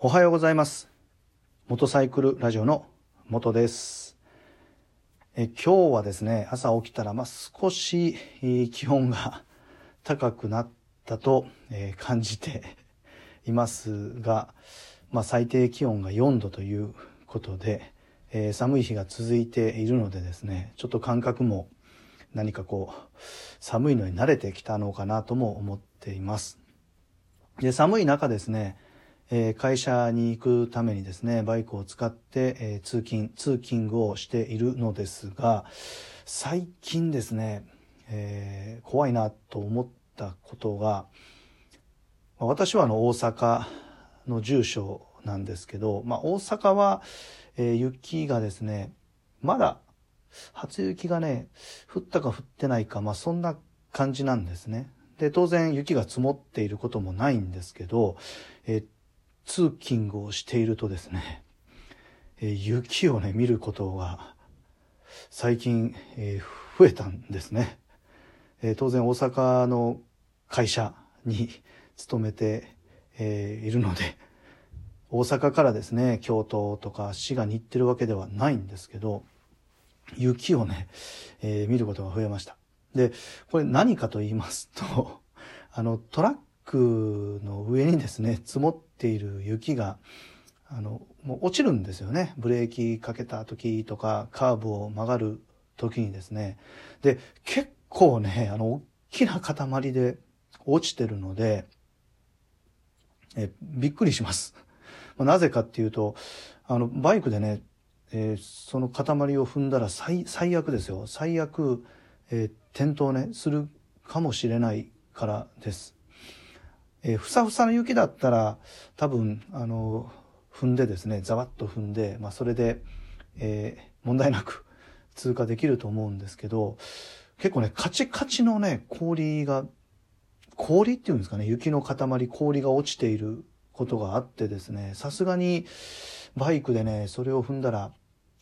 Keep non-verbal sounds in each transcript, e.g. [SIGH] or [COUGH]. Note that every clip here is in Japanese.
おはようございます。モトサイクルラジオの元です。え今日はですね、朝起きたら、まあ、少しえ気温が [LAUGHS] 高くなったと、え感じて [LAUGHS] いますが、まあ、最低気温が4度ということで、え寒い日が続いているのでですね、ちょっと感覚も何かこう、寒いのに慣れてきたのかなとも思っています。で寒い中ですね、え会社に行くためにですねバイクを使って、え通勤通勤をしているのですが最近ですね、えー怖いなと思ったことが私はあの大阪の住所なんですけど、まあ、大阪は、え雪がですねまだ初雪がね降ったか降ってないか、まあ、そんな感じなんですね。で当然雪が積もっていることもないんですけど、えー通勤をしているとですね、え雪をね見ることが最近、え増えたんですね、え当然大阪の会社に勤めて、えいるので大阪からですね京都とか滋賀に行ってるわけではないんですけど雪をね、えー見ることが増えました。でこれ何かと言いますとあのトラックの上にですね積もっている雪があのもう落ちるんですよねブレーキかけた時とかカーブを曲がる時にですねで結構ねあの大きな塊で落ちてるのでえびっくりします。なぜかっていうとあのバイクでね、えーその塊を踏んだら最最悪ですよ最悪、えー転倒ねするかもしれないからです。えーふさふさの雪だったら多分あの踏んでですねざわっと踏んで、まあ、それで、えー問題なく [LAUGHS] 通過できると思うんですけど結構ねカチカチのね氷が氷っていうんですかね雪の塊氷が落ちていることがあってですねさすがにバイクでねそれを踏んだら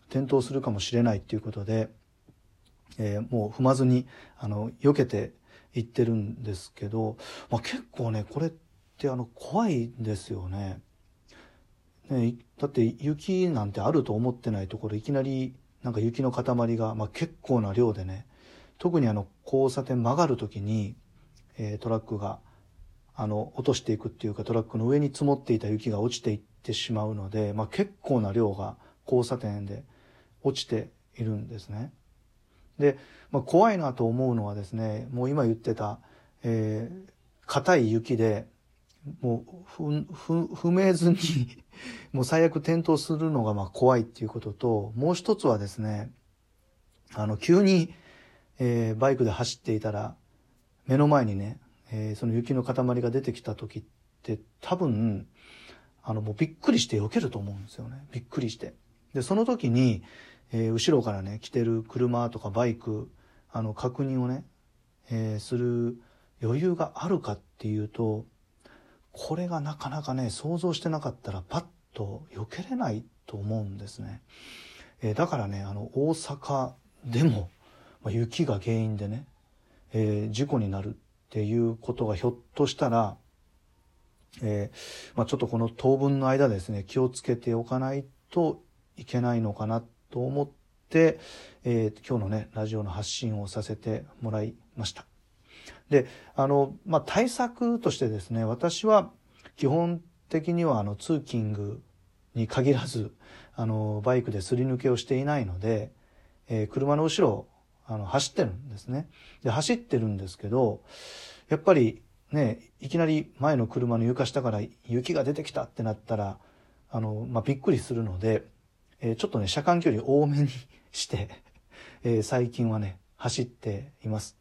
転倒するかもしれないっていうことで、えーもう踏まずにあの避けていってるんですけど、まあ、結構ねこれってあの怖いですよね。ねだって雪なんてあると思ってないところいきなりなんか雪の塊が、まあ、結構な量でね特にあの交差点曲がる時に、えートラックがあの落としていくっていうかトラックの上に積もっていた雪が落ちていってしまうので、まあ、結構な量が交差点で落ちているんですね。で、まあ、怖いなと思うのはですねもう今言ってたえー硬い雪でもうふふ踏めずに [LAUGHS] もう最悪転倒するのがまあ怖いっていうことともう一つはですねあの急に、えーバイクで走っていたら目の前にね、えーその雪の塊が出てきた時って多分あのもうびっくりして避けると思うんですよねびっくりして。でその時に、えー後ろからね来てる車とかバイクあの確認をね、えーする余裕があるかっていうとこれがなかなかね想像してなかったらパッと避けれないと思うんですね。えーだからねあの大阪でも、まあ、雪が原因でね、え事故になるっていうことがひょっとしたら、えーまあ、ちょっとこの当分の間ですね気をつけておかないといけないのかなと思って、えー今日のねラジオの発信をさせてもらいました。であの、まあ、対策としてですね私は基本的にはあの通勤に限らずあのバイクですり抜けをしていないので、えー車の後ろをあの走ってるんですねで走ってるんですけどやっぱりねいきなり前の車の床下から雪が出てきたってなったらあの、まあ、びっくりするので、えーちょっとね車間距離多めにして、[LAUGHS] え最近はね走っています。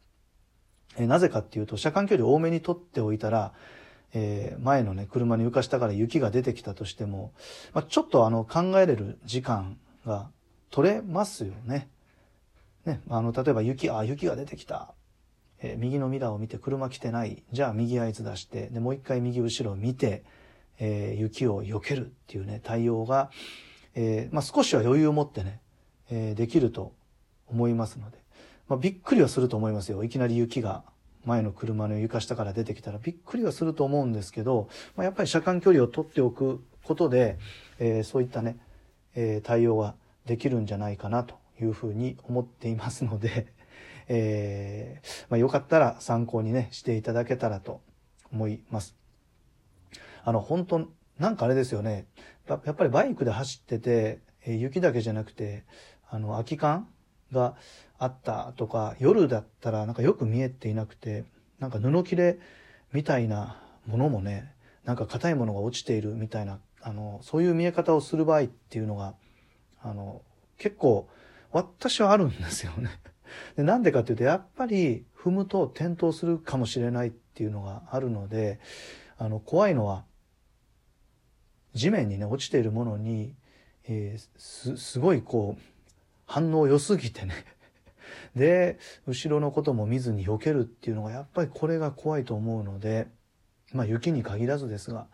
えなぜかっていうと車間距離多めに取っておいたら、えー前のね車の床下から雪が出てきたとしても、まあ、ちょっとあの考えれる時間が取れますよね。ねあの例えば雪あ雪が出てきた、えー右のミラーを見て車来てないじゃあ右合図出してでもう一回右後ろを見て、えー雪を避けるっていうね対応が、えーまあ、少しは余裕を持ってね、えーできると思いますので、まあ、びっくりはすると思いますよいきなり雪が前の車の床下から出てきたらびっくりはすると思うんですけど、まあ、やっぱり車間距離を取っておくことで、えー、そういったね、えー、対応ができるんじゃないかなというふうに思っていますので、[LAUGHS] えー、まあ、よかったら参考にね、していただけたらと思います。あの、本当なんかあれですよね。やっぱりバイクで走ってて、え雪だけじゃなくて、あの、空き缶があったとか、夜だったらなんかよく見えていなくて、なんか布切れみたいなものもね、なんか硬いものが落ちているみたいな、あの、そういう見え方をする場合っていうのが、あの、結構、私はあるんですよね。[LAUGHS] でなんでかっていうと、やっぱり踏むと転倒するかもしれないっていうのがあるので、あの、怖いのは、地面にね、落ちているものに、えー、す、ごいこう、反応良すぎてね。[LAUGHS] で、後ろのことも見ずに避けるっていうのが、やっぱりこれが怖いと思うので、まあ雪に限らずですが、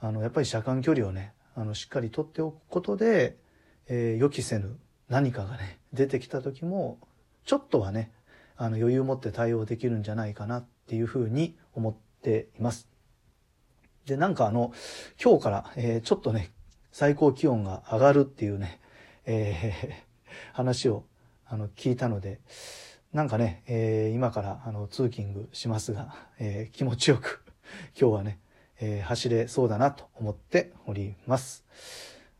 あの、やっぱり車間距離をね、あの、しっかりとっておくことで、えー、予期せぬ何かがね、出てきた時も、ちょっとはね、あの、余裕を持って対応できるんじゃないかなっていうふうに思っています。で、なんかあの、今日から、えー、ちょっとね、最高気温が上がるっていうね、えー、[LAUGHS] 話を、あの、聞いたので、なんかね、えー、今から、あの、通勤しますが、えー、気持ちよく、[LAUGHS] 今日はね、えー、走れそうだなと思っております。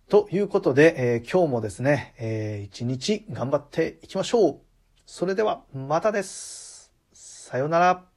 ということで、えー、今日もですね、えー、一日頑張っていきましょう。それでは、またです。さようなら。